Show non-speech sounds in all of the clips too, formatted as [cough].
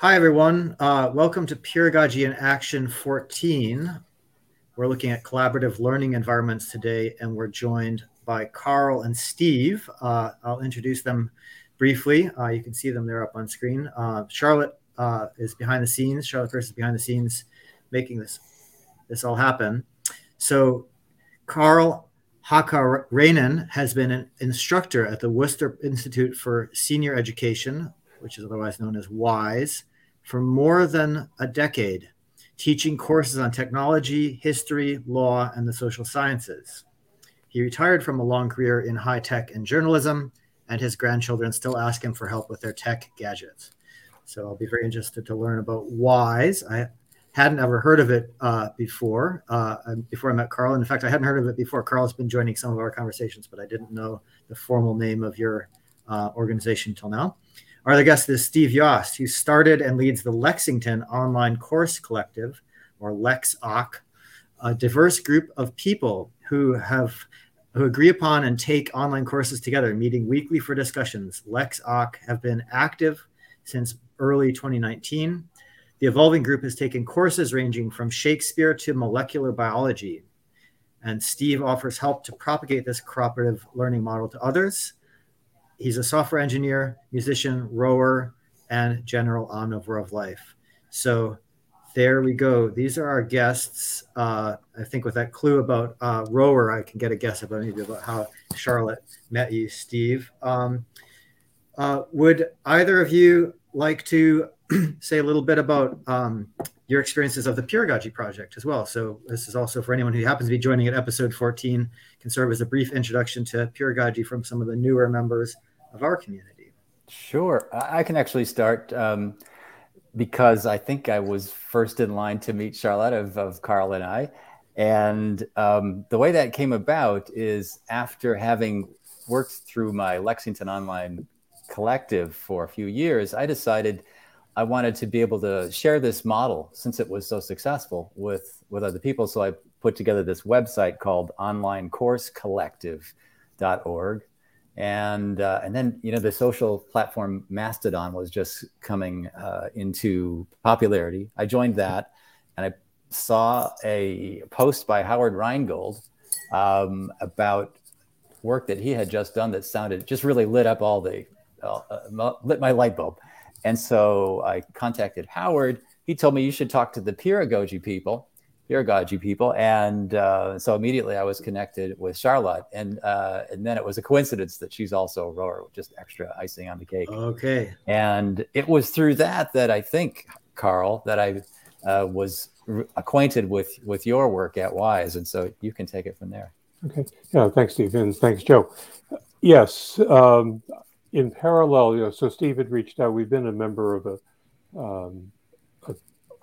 Hi, everyone. Uh, welcome to Peeragogy in Action 14. We're looking at collaborative learning environments today, and we're joined by Karl and Steve. Uh, I'll introduce them briefly. Uh, you can see them there up on screen. Uh, Charlotte uh, is behind the scenes. Charlotte First is behind the scenes making this, this all happen. So Karl Hakkarainen has been an instructor at the Worcester Institute for Senior Education, which is otherwise known as WISE, for more than a decade, teaching courses on technology, history, law, and the social sciences. He retired from a long career in high tech and journalism, and his grandchildren still ask him for help with their tech gadgets. So I'll be very interested to learn about WISE. I hadn't ever heard of it uh, before. Uh, before I met Karl, And in fact, I hadn't heard of it before. Karl's been joining some of our conversations, but I didn't know the formal name of your uh, organization until now. Our other guest is Steve Yost, who started and leads the Lexington Online Course Collective, or LexOC, a diverse group of people who have who agree upon and take online courses together, meeting weekly for discussions. LexOC have been active since early 2019. The evolving group has taken courses ranging from Shakespeare to molecular biology. And Steve offers help to propagate this cooperative learning model to others he's a software engineer, musician, rower, and general omnivore of life. So there we go. These are our guests. Uh, I think with that clue about uh, rower, I can get a guess about maybe about how Charlotte met you, Steve. Um, uh, would either of you like to [clears throat] say a little bit about um, your experiences of the Peeragogy project as well? So this is also for anyone who happens to be joining at episode 14, can serve as a brief introduction to Peeragogy from some of the newer members of our community? Sure. I can actually start um, because I think I was first in line to meet Charlotte of, of Carl and I. And um, the way that came about is after having worked through my Lexington Online collective for a few years, I decided I wanted to be able to share this model since it was so successful with, with other people. So I put together this website called onlinecoursecollective.org and uh, and then you know the social platform Mastodon was just coming uh, into popularity. I joined that, and I saw a post by Howard Rheingold um, about work that he had just done that sounded just really lit up all the uh, lit my light bulb, and so I contacted Howard. He told me you should talk to the Peeragogy people Peeragogy people. And uh, so immediately I was connected with Charlotte. And, uh, and then it was a coincidence that she's also a rower, just extra icing on the cake. Okay. And it was through that that I think, Karl, that I uh, was re- acquainted with, with your work at WISE. And so you can take it from there. Okay. Yeah. Thanks, Steve. And thanks, Joe. Yes. Um, in parallel, you know, so Steve had reached out. We've been a member of a um,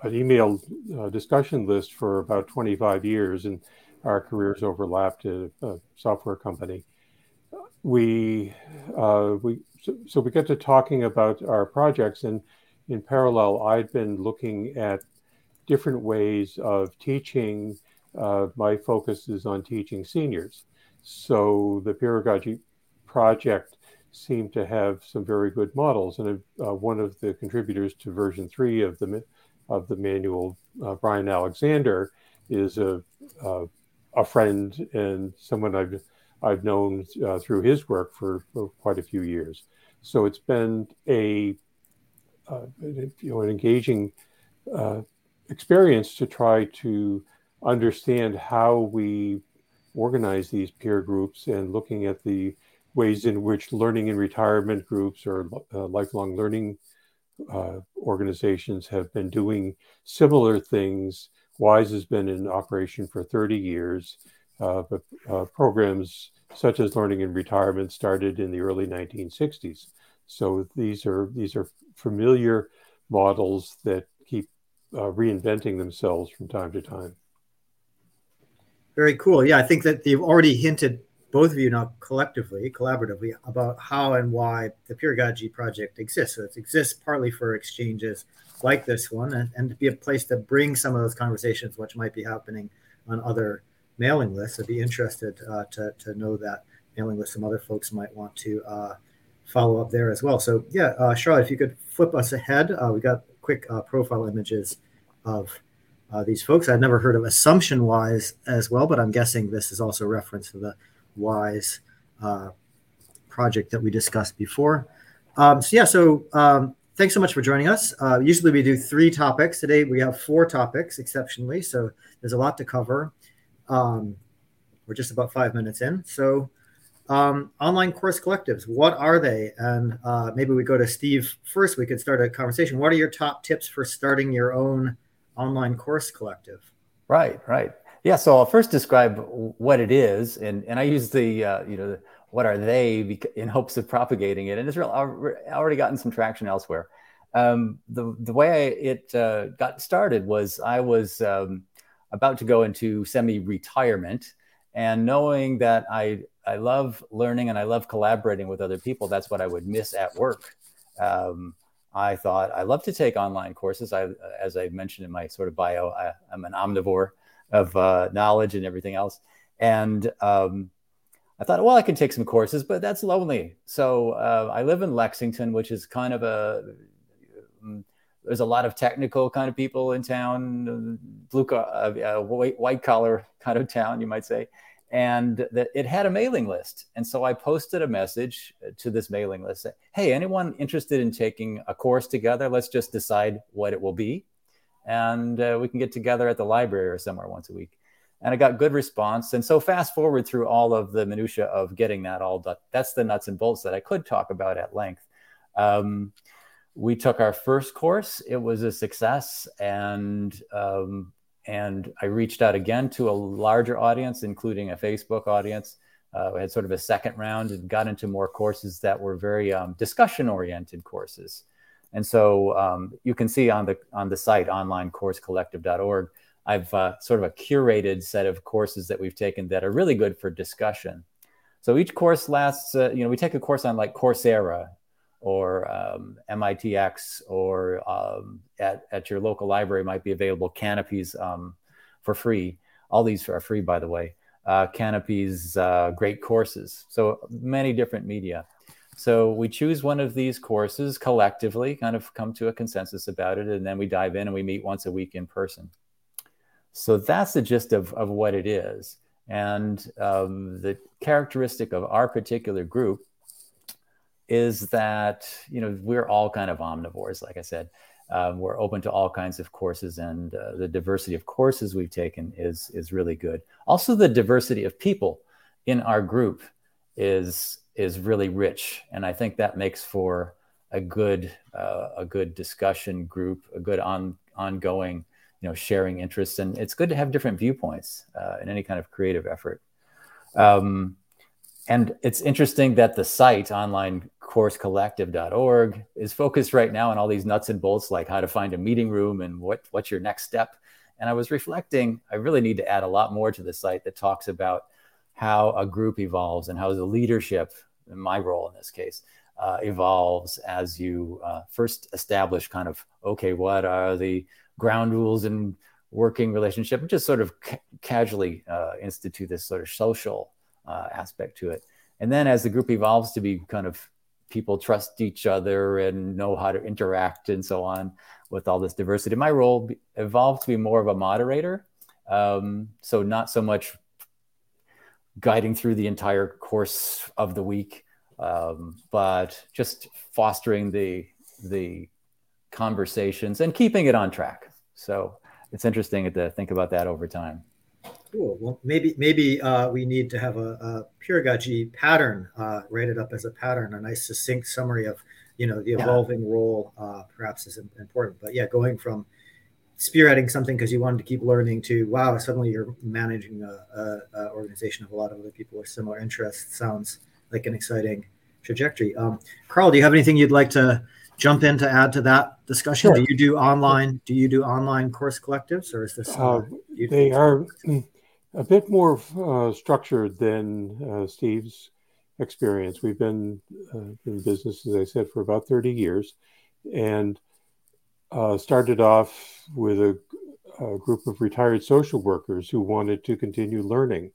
an email uh, discussion list for about 25 years, and our careers overlapped at a software company. We uh, we so, so, we get to talking about our projects, and in parallel, I'd been looking at different ways of teaching. Uh, my focus is on teaching seniors, so the Peeragogy project seemed to have some very good models, and uh, one of the contributors to version three of the of the manual, uh, Brian Alexander, is a, a, a friend and someone I've I've known uh, through his work for, for, quite a few years. So it's been a uh, you know an engaging uh, experience to try to understand how we organize these peer groups and looking at the ways in which learning and retirement groups or uh, lifelong learning uh, organizations have been doing similar things. WISE has been in operation for 30 years, uh, but uh, programs such as Learning in Retirement started in the early 1960s. So these are these are familiar models that keep uh, reinventing themselves from time to time. Very cool. Yeah, I think that you've already hinted both of you now collectively, collaboratively, about how and why the Peeragogy project exists. So it exists partly for exchanges like this one and, and to be a place to bring some of those conversations, which might be happening on other mailing lists. I'd be interested uh, to, to know that mailing list some other folks might want to uh, follow up there as well. So yeah, uh, Charlotte, if you could flip us ahead, uh, we got quick uh, profile images of uh, these folks. I'd never heard of Assumption Wise as well, but I'm guessing this is also a reference to the Wise uh, project that we discussed before. Um, so yeah, so um, thanks so much for joining us. Uh, usually we do three topics. Today we have four topics, exceptionally. So there's a lot to cover. Um, we're just about five minutes in. So um, online course collectives, what are they? And uh, maybe we go to Steve first. We could start a conversation. What are your top tips for starting your own online course collective? Right, right. Yeah, so I'll first describe what it is, and, and I use the uh, you know what are they in hopes of propagating it, and it's real, already gotten some traction elsewhere. Um, the the way it uh, got started was I was um, about to go into semi-retirement, and knowing that I I love learning and I love collaborating with other people, that's what I would miss at work. Um, I thought I love to take online courses. I, as I mentioned in my sort of bio, I, am an omnivore of uh, knowledge and everything else. And um, I thought, well, I can take some courses, but that's lonely. So uh, I live in Lexington, which is kind of a um, there's a lot of technical kind of people in town, blue uh, uh, white, white collar kind of town, you might say and that it had a mailing list. And so I posted a message to this mailing list. Hey, anyone interested in taking a course together? Let's just decide what it will be, and uh, we can get together at the library or somewhere once a week. And I got good response. And so fast forward through all of the minutia of getting that all done. That's the nuts and bolts that I could talk about at length. Um, we took our first course. It was a success, and um, and I reached out again to a larger audience, including a Facebook audience. Uh, we had sort of a second round and got into more courses that were very um, discussion oriented courses. And so um, you can see on the on the site onlinecoursecollective.org, I've uh, sort of a curated set of courses that we've taken that are really good for discussion. So each course lasts, uh, you know, we take a course on like Coursera or um, MITx or um, at, at your local library might be available. Kanopy's um, for free. All these are free, by the way. Uh, Kanopy's uh, great courses. So many different media. So we choose one of these courses collectively, kind of come to a consensus about it, and then we dive in and we meet once a week in person. So that's the gist of, of what it is. And um, the characteristic of our particular group is that you know we're all kind of omnivores like i said um, we're open to all kinds of courses and uh, the diversity of courses we've taken is is really good also the diversity of people in our group is is really rich. And i think that makes for a good uh, a good discussion group a good on ongoing you know sharing interests and it's good to have different viewpoints uh, in any kind of creative effort. Um, and it's interesting that the site onlinecoursecollective.org is focused right now on all these nuts and bolts like how to find a meeting room and what what's your next step. And i was reflecting i really need to add a lot more to the site that talks about how a group evolves and how the leadership my role in this case uh, evolves as you uh, first establish kind of okay what are the ground rules and working relationship and just sort of ca- casually uh, institute this sort of social uh, aspect to it. And then as the group evolves to be kind of people trust each other and know how to interact and so on with all this diversity, my role evolved to be more of a moderator. Um, so not so much guiding through the entire course of the week, um, but just fostering the the conversations and keeping it on track. So it's interesting to think about that over time. Cool. Well, maybe maybe uh, we need to have a, a Peeragogy pattern uh, rated up as a pattern, a nice succinct summary of you know the evolving yeah. role. Uh, perhaps is important, but yeah, going from spearheading something because you wanted to keep learning to wow, suddenly you're managing a, a, a, organization of a lot of other people with similar interests. Sounds like an exciting trajectory. Um, Karl, do you have anything you'd like to jump in to add to that discussion? Sure. Do you do online? Do you do online course collectives, or is this? Uh, they are a bit more uh, structured than uh, Steve's experience. We've been uh, in business, as I said, for about 30 years and uh, started off with a, a, group of retired social workers who wanted to continue learning.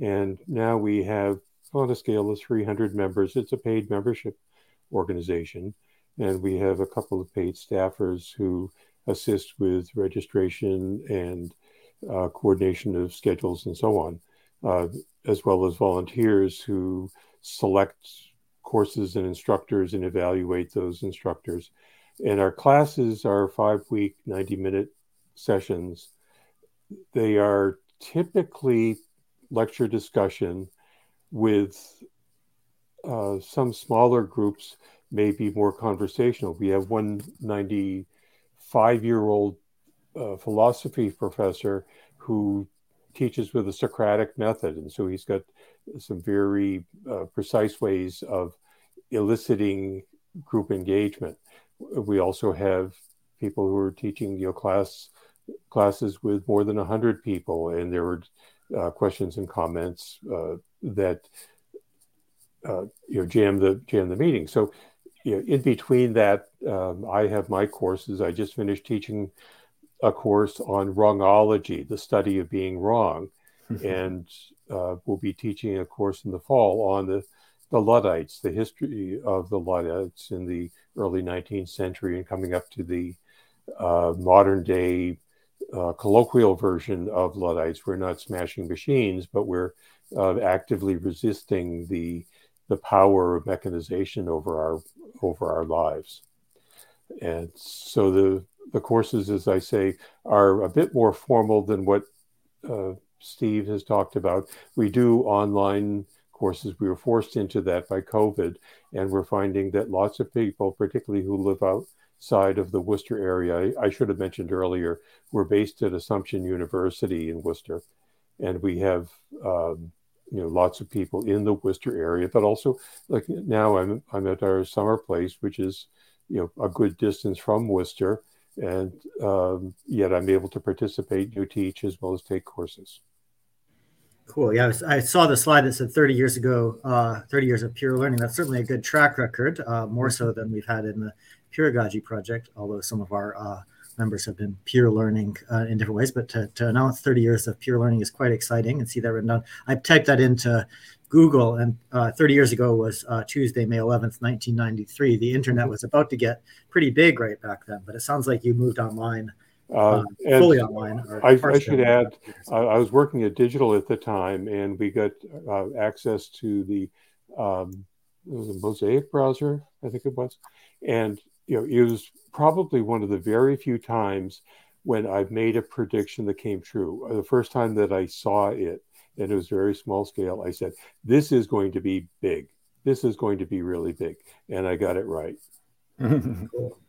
And now we have, on a scale of 300 members, it's a paid membership organization. and we have a couple of paid staffers who assist with registration and uh, coordination of schedules and so on, uh, as well as volunteers who select courses and instructors and evaluate those instructors. And our classes are five week, 90 minute sessions. They are typically lecture discussion with uh, some smaller groups may be more conversational. We have one 95 year old uh, philosophy professor who teaches with a Socratic method. And so he's got some very uh, precise ways of eliciting group engagement. We also have people who are teaching you know, class classes with more than 100 people, and there were uh, questions and comments uh, that uh, you know jam the jam the meeting. So you know, in between that, um, I have my courses. I just finished teaching a course on wrongology, the study of being wrong, [laughs] and uh, we'll be teaching a course in the fall on the the Luddites, the history of the Luddites in the early 19th century, and coming up to the uh, modern day uh, colloquial version of Luddites. We're not smashing machines, but we're uh, actively resisting the the power of mechanization over our over our lives. And so the the courses, as I say, are a bit more formal than what uh, Steve has talked about. We do online courses. We were forced into that by COVID, and we're finding that lots of people, particularly who live outside of the Worcester area, I, I should have mentioned earlier, we're based at Assumption University in Worcester, and we have um, you know lots of people in the Worcester area, but also like now I'm I'm at our summer place, which is you know a good distance from Worcester, and um, yet I'm able to participate, you teach as well as take courses. Cool. Yeah, I, saw the slide that said 30 years ago, uh, 30 years of peer learning. That's certainly a good track record, uh, more so than we've had in the Peeragogy project, although some of our uh, members have been peer learning uh, in different ways. But to, to, announce 30 years of peer learning is quite exciting and see that written down. I typed that into Google, and uh, 30 years ago was uh, Tuesday, May 11th, 1993. The internet was about to get pretty big right back then, but it sounds like you moved online. Uh, uh fully online. I, I, should add, I was working at Digital at the time, and we got uh, access to the um, it was a Mosaic browser, I think it was, and you know, it was probably one of the very few times when I've made a prediction that came true. The first time that I saw it, and it was very small scale, I said, This is going to be big. This is going to be really big. And I got it right. cool. [laughs]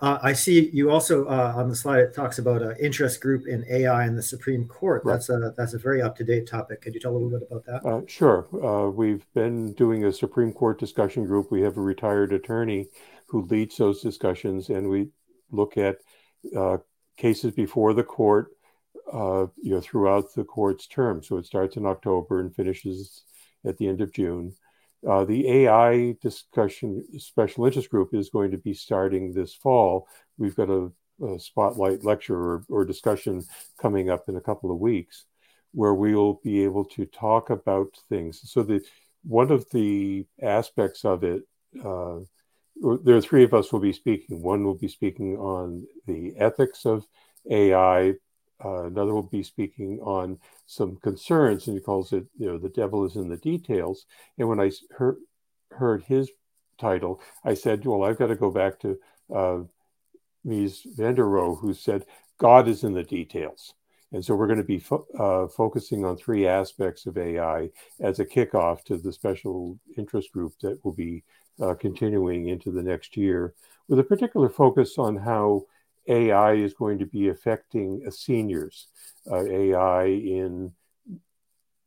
Uh, I see you also uh, on the slide. It talks about an interest group in AI in the Supreme Court. Right. That's a that's a very up to date topic. Could you tell a little bit about that? Uh, sure. Uh, we've been doing a Supreme Court discussion group. We have a retired attorney who leads those discussions, and we look at uh, cases before the court, uh, you know, throughout the court's term. So it starts in October and finishes at the end of June. Uh, the AI discussion special interest group is going to be starting this fall. We've got a, a spotlight lecture or, or, discussion coming up in a couple of weeks where we'll be able to talk about things. So the one of the aspects of it uh, there are three of us will be speaking. One will be speaking on the ethics of AI. Uh, another will be speaking on some concerns, and he calls it, you know, the devil is in the details. And when I heard heard his title, I said, well, I've got to go back to uh, Mies van der Rohe, who said, God is in the details. And so we're going to be fo- uh, focusing on three aspects of AI as a kickoff to the special interest group that will be uh, continuing into the next year, with a particular focus on how AI is going to be affecting uh, seniors, uh, AI in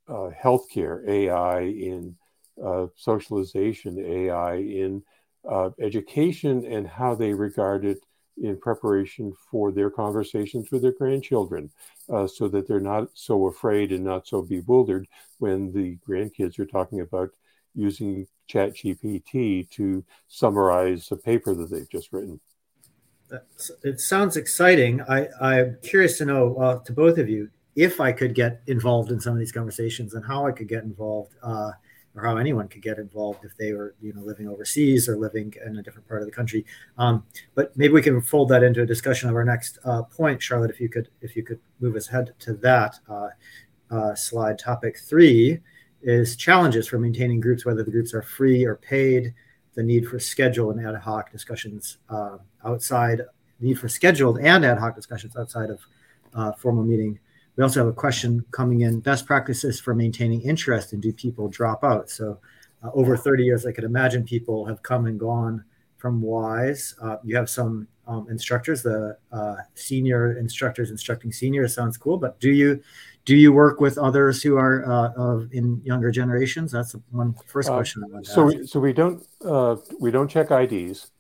uh, healthcare, AI in uh, socialization, AI in uh, education, and how they regard it in preparation for their conversations with their grandchildren uh, so that they're not so afraid and not so bewildered when the grandkids are talking about using ChatGPT to summarize a paper that they've just written. It sounds exciting. I, I'm curious to know uh, to both of you if I could get involved in some of these conversations and how I could get involved, uh, or how anyone could get involved if they were you know living overseas or living in a different part of the country. Um, but maybe we can fold that into a discussion of our next uh, point, Charlotte. If you could if you could move us ahead to that uh, uh, slide. Topic three is challenges for maintaining groups, whether the groups are free or paid. The need for schedule and ad hoc discussions uh, outside. Need for scheduled and ad hoc discussions outside of uh, formal meeting we also have a question coming in best practices for maintaining interest and do people drop out? So, uh, over 30 years, I could imagine people have come and gone from WISE. Uh, you have some um, instructors, the uh, senior instructors instructing seniors sounds cool, but do you do you work with others who are uh, of in younger generations? That's one first uh, question. so, we, so we don't uh, we don't check IDs.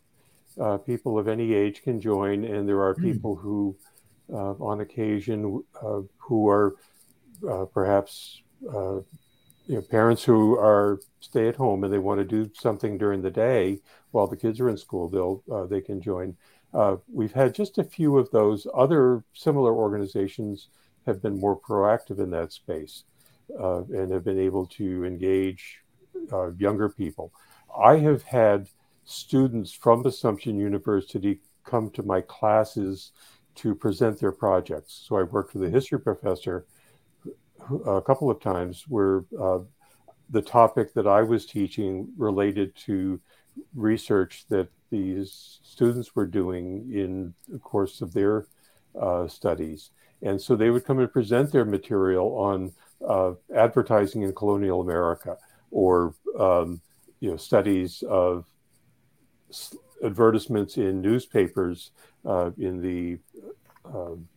people of any age can join, and there are hmm. people mm. who uh, on occasion uh, who are uh, perhaps you know, parents who are stay at home and they want to do something during the day while the kids are in school. They'll they can join. we've had just a few of those. Other similar organizations have been more proactive in that space uh, and have been able to engage uh, younger people. I have had students from Assumption University come to my classes to present their projects. So I worked with a history professor a couple of times where uh, the topic that I was teaching related to research that these students were doing in the course of their uh, studies. And so they would come and present their material on uh, advertising in colonial America or um, you know studies of advertisements in newspapers uh, in the um,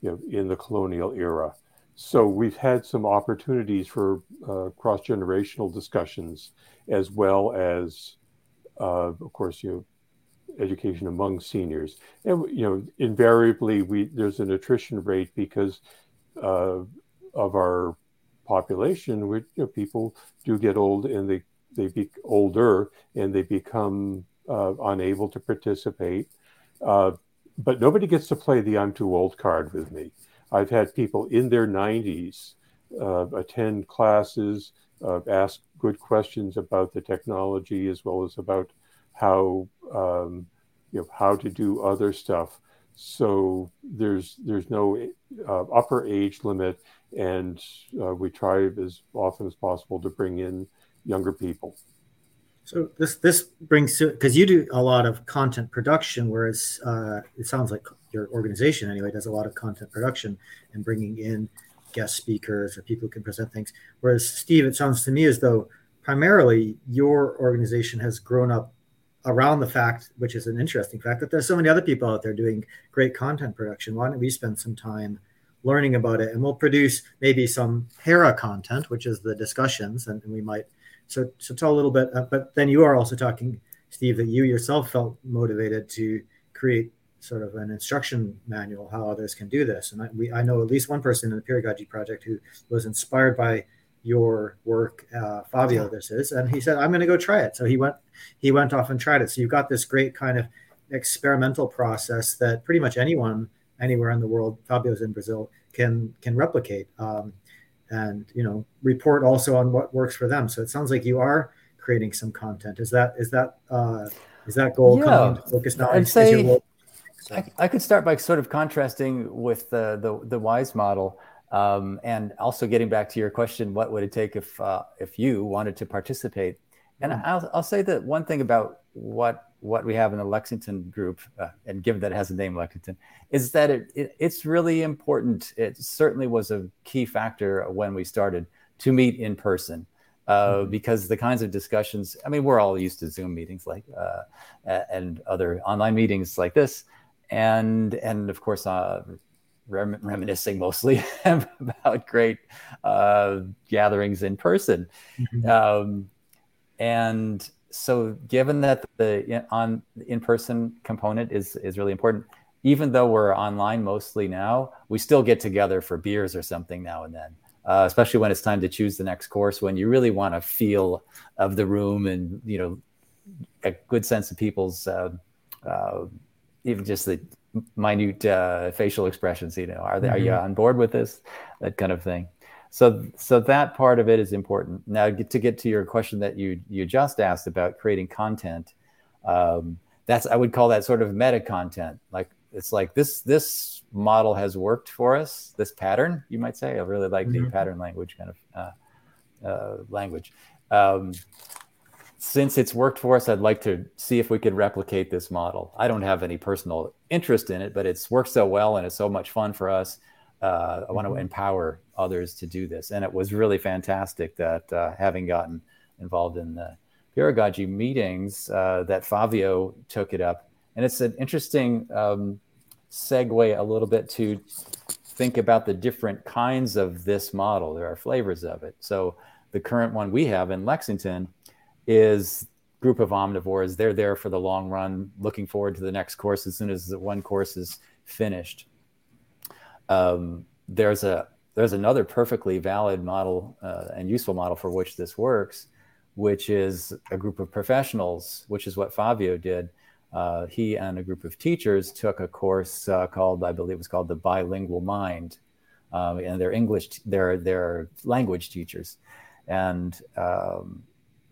you know in the colonial era. So we've had some opportunities for uh, cross generational discussions, as well as, uh, of course, you know, education among seniors. And you know, invariably, we there's an attrition rate because uh, of our population. Which you know, people do get old and they they be older and they become uh, unable to participate. Uh, but nobody gets to play the I'm too old card with me. I've had people in their 90s uh, attend classes, uh, ask good questions about the technology as well as about how um, you know how to do other stuff. So there's there's no uh, upper age limit, and uh, we try as often as possible to bring in younger people. So this this brings to because you do a lot of content production, whereas uh, it sounds like your organization anyway does a lot of content production and bringing in guest speakers or people who can present things. Whereas Steve, it sounds to me as though primarily your organization has grown up around the fact, which is an interesting fact, that there's so many other people out there doing great content production. Why don't we spend some time learning about it? And we'll produce maybe some para content, which is the discussions, and, and we might so, so tell a little bit. Uh, but then you are also talking, Steve, that you yourself felt motivated to create sort of an instruction manual how others can do this. And I, we, I know at least one person in the Peeragogy project who was inspired by your work, uh, Fabio. This is, and he said, "I'm going to go try it." So he went, he went off and tried it. So you've got this great kind of experimental process that pretty much anyone anywhere in the world, Fabio's in Brazil, can can replicate. Um, and you know report also on what works for them so it sounds like you are creating some content is that is that uh is that goal yeah. coming focused on I'd say I, I, could start by sort of contrasting with the the, the wise model um, and also getting back to your question what would it take if uh, if you wanted to participate and mm-hmm. I'll, I'll say that one thing about what what we have in the Lexington group, uh, and given that it has a name Lexington, is that it, it, it's really important. It certainly was a key factor when we started to meet in person. Uh, mm-hmm. Because the kinds of discussions, I mean, we're all used to Zoom meetings like uh, and other online meetings like this, and and of course, uh, rem- reminiscing mostly [laughs] about great uh, gatherings in person. Mm-hmm. Um, and so given that the on in-person component is is really important even though we're online mostly now we still get together for beers or something now and then uh, especially when it's time to choose the next course when you really want a feel of the room and you know a good sense of people's uh, uh, even just the minute uh, facial expressions you know are they mm-hmm. are you mm-hmm. on board with this that kind of thing so so that part of it is important. Now, to get to your question that you you just asked about creating content, um, that's I would call that sort of meta content. Like it's like this this model has worked for us. This pattern, you might say. I really like mm-hmm. the pattern language kind of uh, uh, language. Um, since it's worked for us, I'd like to see if we could replicate this model. I don't have any personal interest in it, but it's worked so well and it's so much fun for us uh, I want to mm-hmm. empower others to do this. And it was really fantastic that uh, having gotten involved in the Peeragogy meetings, uh, that Fabio took it up. And it's an interesting um, segue a little bit to think about the different kinds of this model. There are flavors of it. So the current one we have in Lexington is group of omnivores. They're there for the long run, looking forward to the next course as soon as the one course is finished um, there's a there's another perfectly valid model uh, and useful model for which this works, which is a group of professionals, which is what Fabio did. Uh, he and a group of teachers took a course uh, called, I believe, it was called the Bilingual Mind, um, and they're English, they're they're language teachers, and um,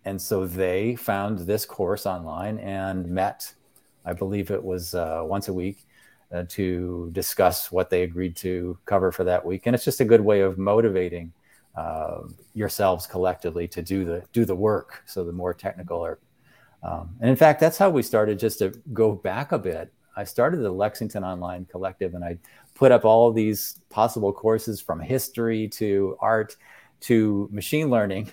and so they found this course online and met, I believe it was uh, once a week, uh, to discuss what they agreed to cover for that week. And it's just a good way of motivating uh, yourselves collectively to do the do the work. So the more technical or um, and in fact, that's how we started. Just to go back a bit, I started the Lexington Online Collective, and I put up all these possible courses from history to art to machine learning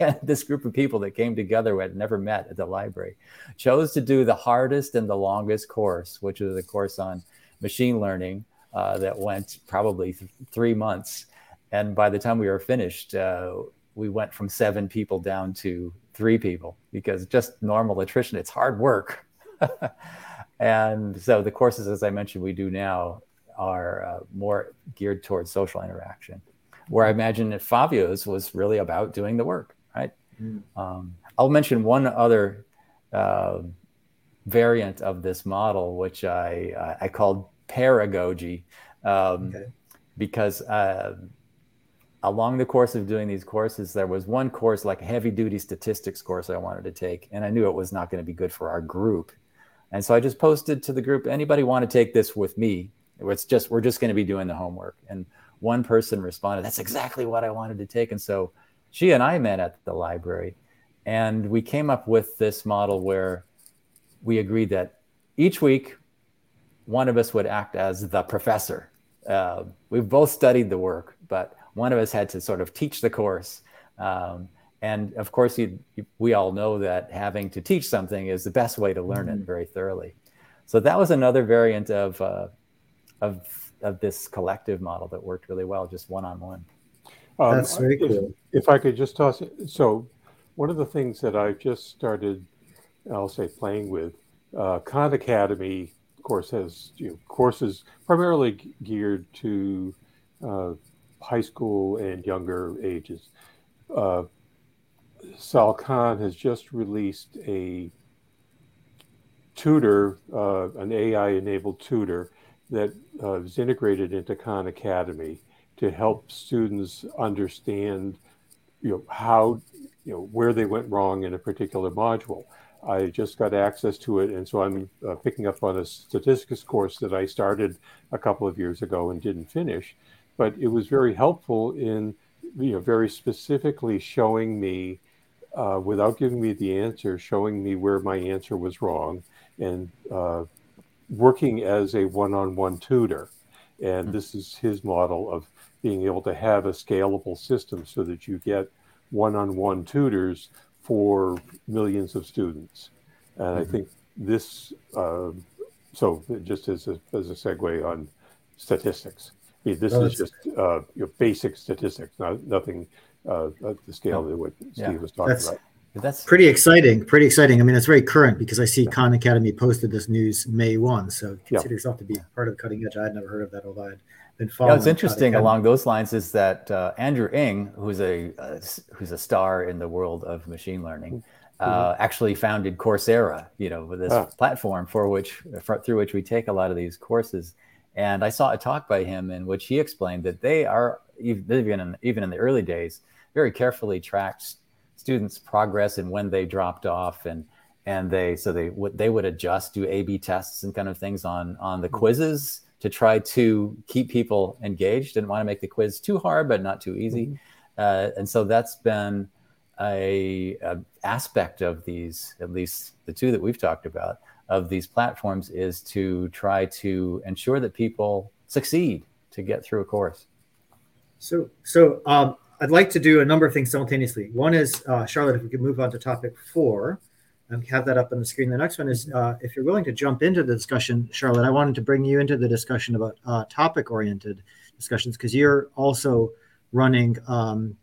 and [laughs] this group of people that came together who had never met at the library chose to do the hardest and the longest course, which was a course on machine learning uh, that went probably th- three months. And by the time we were finished, uh, we went from seven people down to three people because just normal attrition, it's hard work. [laughs] and so the courses, as I mentioned, we do now are uh, more geared towards social interaction where I imagine that Fabio's was really about doing the work right? Mm. Um, I'll mention one other uh, variant of this model, which I I called paragogy, um, okay. because uh, along the course of doing these courses, there was one course like a heavy duty statistics course I wanted to take, and I knew it was not going to be good for our group, and so I just posted to the group, anybody want to take this with me? It's just we're just going to be doing the homework, and one person responded, "That's exactly what I wanted to take," and so she and I met at the library, and we came up with this model where we agreed that each week one of us would act as the professor. Uh, we've both studied the work, but one of us had to sort of teach the course. Um, and of course, you, you, we all know that having to teach something is the best way to learn mm-hmm. it very thoroughly. So that was another variant of, uh, of, of this collective model that worked really well, just one on one. That's very if, cool. If I could just toss it. So, one of the things that I've just started, I'll say, playing with, uh, Khan Academy, of course, has you know, courses primarily geared to uh, high school and younger ages. Uh, Sal Khan has just released a tutor, uh, an AI enabled tutor that uh, is integrated into Khan Academy to help students understand, you know, how, you know, where they went wrong in a particular module. I just got access to it, and so I'm uh, picking up on a statistics course that I started a couple of years ago and didn't finish. But it was very helpful in, you know, very specifically showing me, uh, without giving me the answer, showing me where my answer was wrong, and uh, working as a one-on-one tutor. And hmm. this is his model of being able to have a scalable system so that you get one-on-one tutors for millions of students. And mm-hmm. I think this, uh, so just as a, as a segue on statistics, I mean, this is just uh, basic statistics, not nothing uh, at the scale that what Steve yeah. was talking that's, about. That's pretty exciting. Pretty exciting. I mean, it's very current because I see Khan Academy posted this news May 1. So consider yeah. yourself to be part of the cutting edge. I had never heard of that, although I'd been following. Yeah, what's interesting along those lines is that uh, Andrew Ng, who's a uh, who's a star in the world of machine learning, uh, mm-hmm. actually founded Coursera. You know, this ah. platform for which for, through which we take a lot of these courses. And I saw a talk by him in which he explained that they are even in, even in the early days, very carefully tracked students' progress and when they dropped off and and they so they would they would adjust do a-b tests and kind of things on on the quizzes to try to keep people engaged. Didn't want to make the quiz too hard but not too easy. Mm-hmm. uh, and so that's been a, a, aspect of these at least the two that we've talked about of these platforms is to try to ensure that people succeed to get through a course. So so um, i'd like to do a number of things simultaneously one is uh, charlotte if we could move on to topic four and have that up on the screen. The next one is uh, if you're willing to jump into the discussion, Charlotte, I wanted to bring you into the discussion about uh, topic oriented discussions because you're also running, um,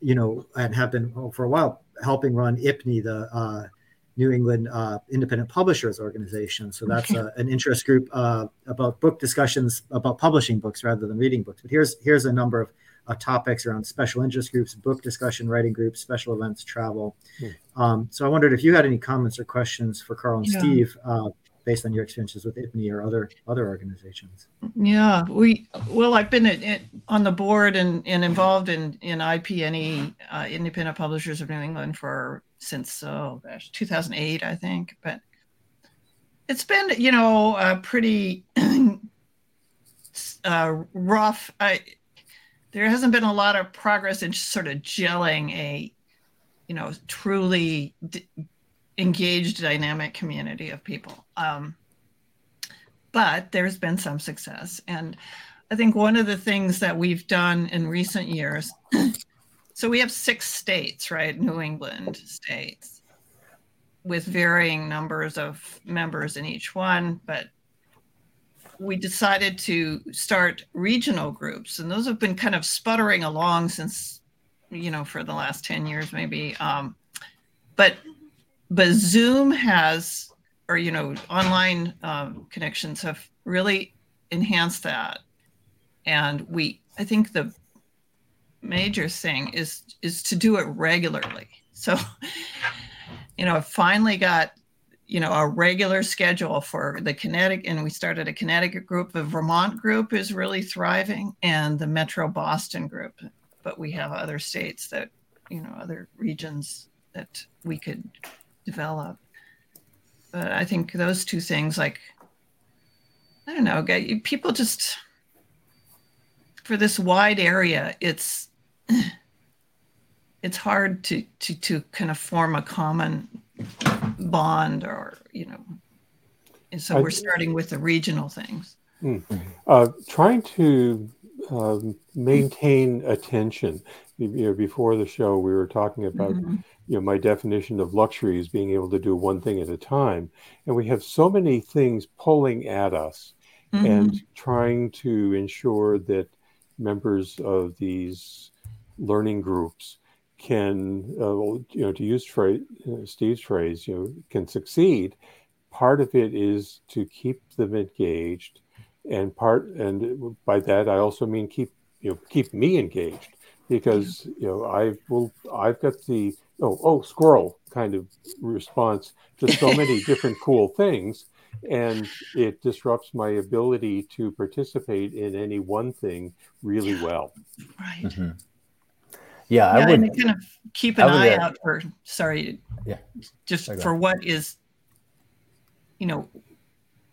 you know, and have been oh, for a while helping run IPNE, the uh, New England uh, Independent Publishers Organization. So that's a, an interest group uh, about book discussions about publishing books rather than reading books. But here's here's a number of uh, topics around special interest groups, book discussion, writing groups, special events, travel. Hmm. Um, so I wondered if you had any comments or questions for Karl and yeah. Steve uh, based on your experiences with IPNE or other other organizations. Yeah, we well, I've been at, at, on the board and, and involved in in IPNE, uh, Independent Publishers of New England, for since oh gosh, 2008, I think. But it's been you know a pretty [clears throat] uh, rough. I there hasn't been a lot of progress in sort of gelling a, you know, truly d- engaged, dynamic community of people. Um, but there's been some success. And I think one of the things that we've done in recent years, [clears throat] so we have six states, right? New England states with varying numbers of members in each one, but we decided to start regional groups, and those have been kind of sputtering along since, you know, for the last 10 years, maybe. Um, but but Zoom has, or you know, online um, connections have really enhanced that, and we, I think the major thing is is to do it regularly. So, [laughs] you know, I finally got you know a regular schedule for the Connecticut, and we started a Connecticut group. The Vermont group is really thriving, and the Metro Boston group. But we have other states that you know other regions that we could develop. But I think those two things, like I don't know, people just for this wide area, it's [sighs] it's hard to to to kind of form a common bond or you know and so we're starting with the regional things hmm. uh, trying to um, maintain attention you know before the show we were talking about mm-hmm. you know my definition of luxury is being able to do one thing at a time and we have so many things pulling at us mm-hmm. and trying to ensure that members of these learning groups can, uh, you know, to use phrase, uh, Steve's phrase, you know, can succeed, part of it is to keep them engaged, and part, and by that I also mean keep, you know, keep me engaged, because you know I will, I've got the oh oh squirrel kind of response to so [laughs] many different cool things, and it disrupts my ability to participate in any one thing really well. Right. Mm-hmm. Yeah, yeah I would kind of keep an eye uh, out for. Sorry, yeah, just sorry, for what is, you know,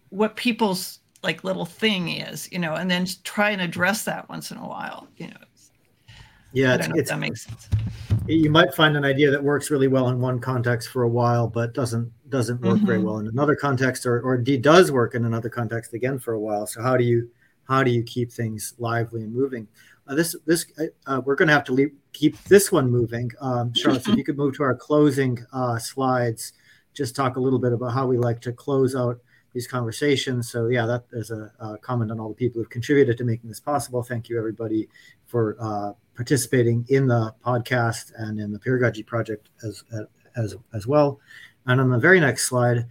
what people's like little thing is, you know, and then try and address that once in a while, you know. Yeah, it's, it's, that makes sense. You might find an idea that works really well in one context for a while, but doesn't doesn't work mm-hmm. very well in another context, or or indeed does work in another context again for a while. So how do you how do you keep things lively and moving? Uh, this this uh, we're going to have to leave, keep this one moving. Um, Charlotte, if you could move to our closing uh, slides, just talk a little bit about how we like to close out these conversations. So yeah, that is a, a comment on all the people who've contributed to making this possible. Thank you everybody for uh, participating in the podcast and in the Peeragogy project as as as well. And on the very next slide.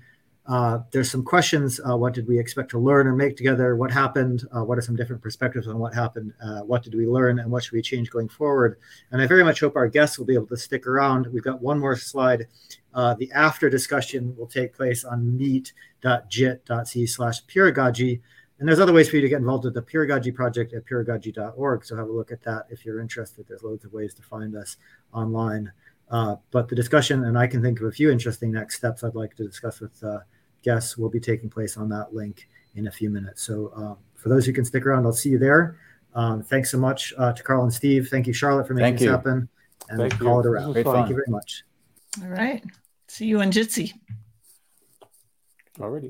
Uh, there's some questions. Uh, what did we expect to learn or make together? What happened? Uh, what are some different perspectives on what happened? Uh, what did we learn and what should we change going forward? And I very much hope our guests will be able to stick around. We've got one more slide. Uh, the after discussion will take place on meet.jit.si slash peeragogy. and there's other ways for you to get involved with the Peeragogy project at peeragogy.org. So have a look at that if you're interested. There's loads of ways to find us online. But the discussion, and I can think of a few interesting next steps I'd like to discuss with guests, will be taking place on that link in a few minutes. So uh, for those who can stick around, I'll see you there. Um, thanks so much uh, to Karl and Steve. Thank you, Charlotte, for making Thank this you. happen. And Thank call you. it a wrap. This fun. Thank you very much. All right. See you in Jitsi. Already.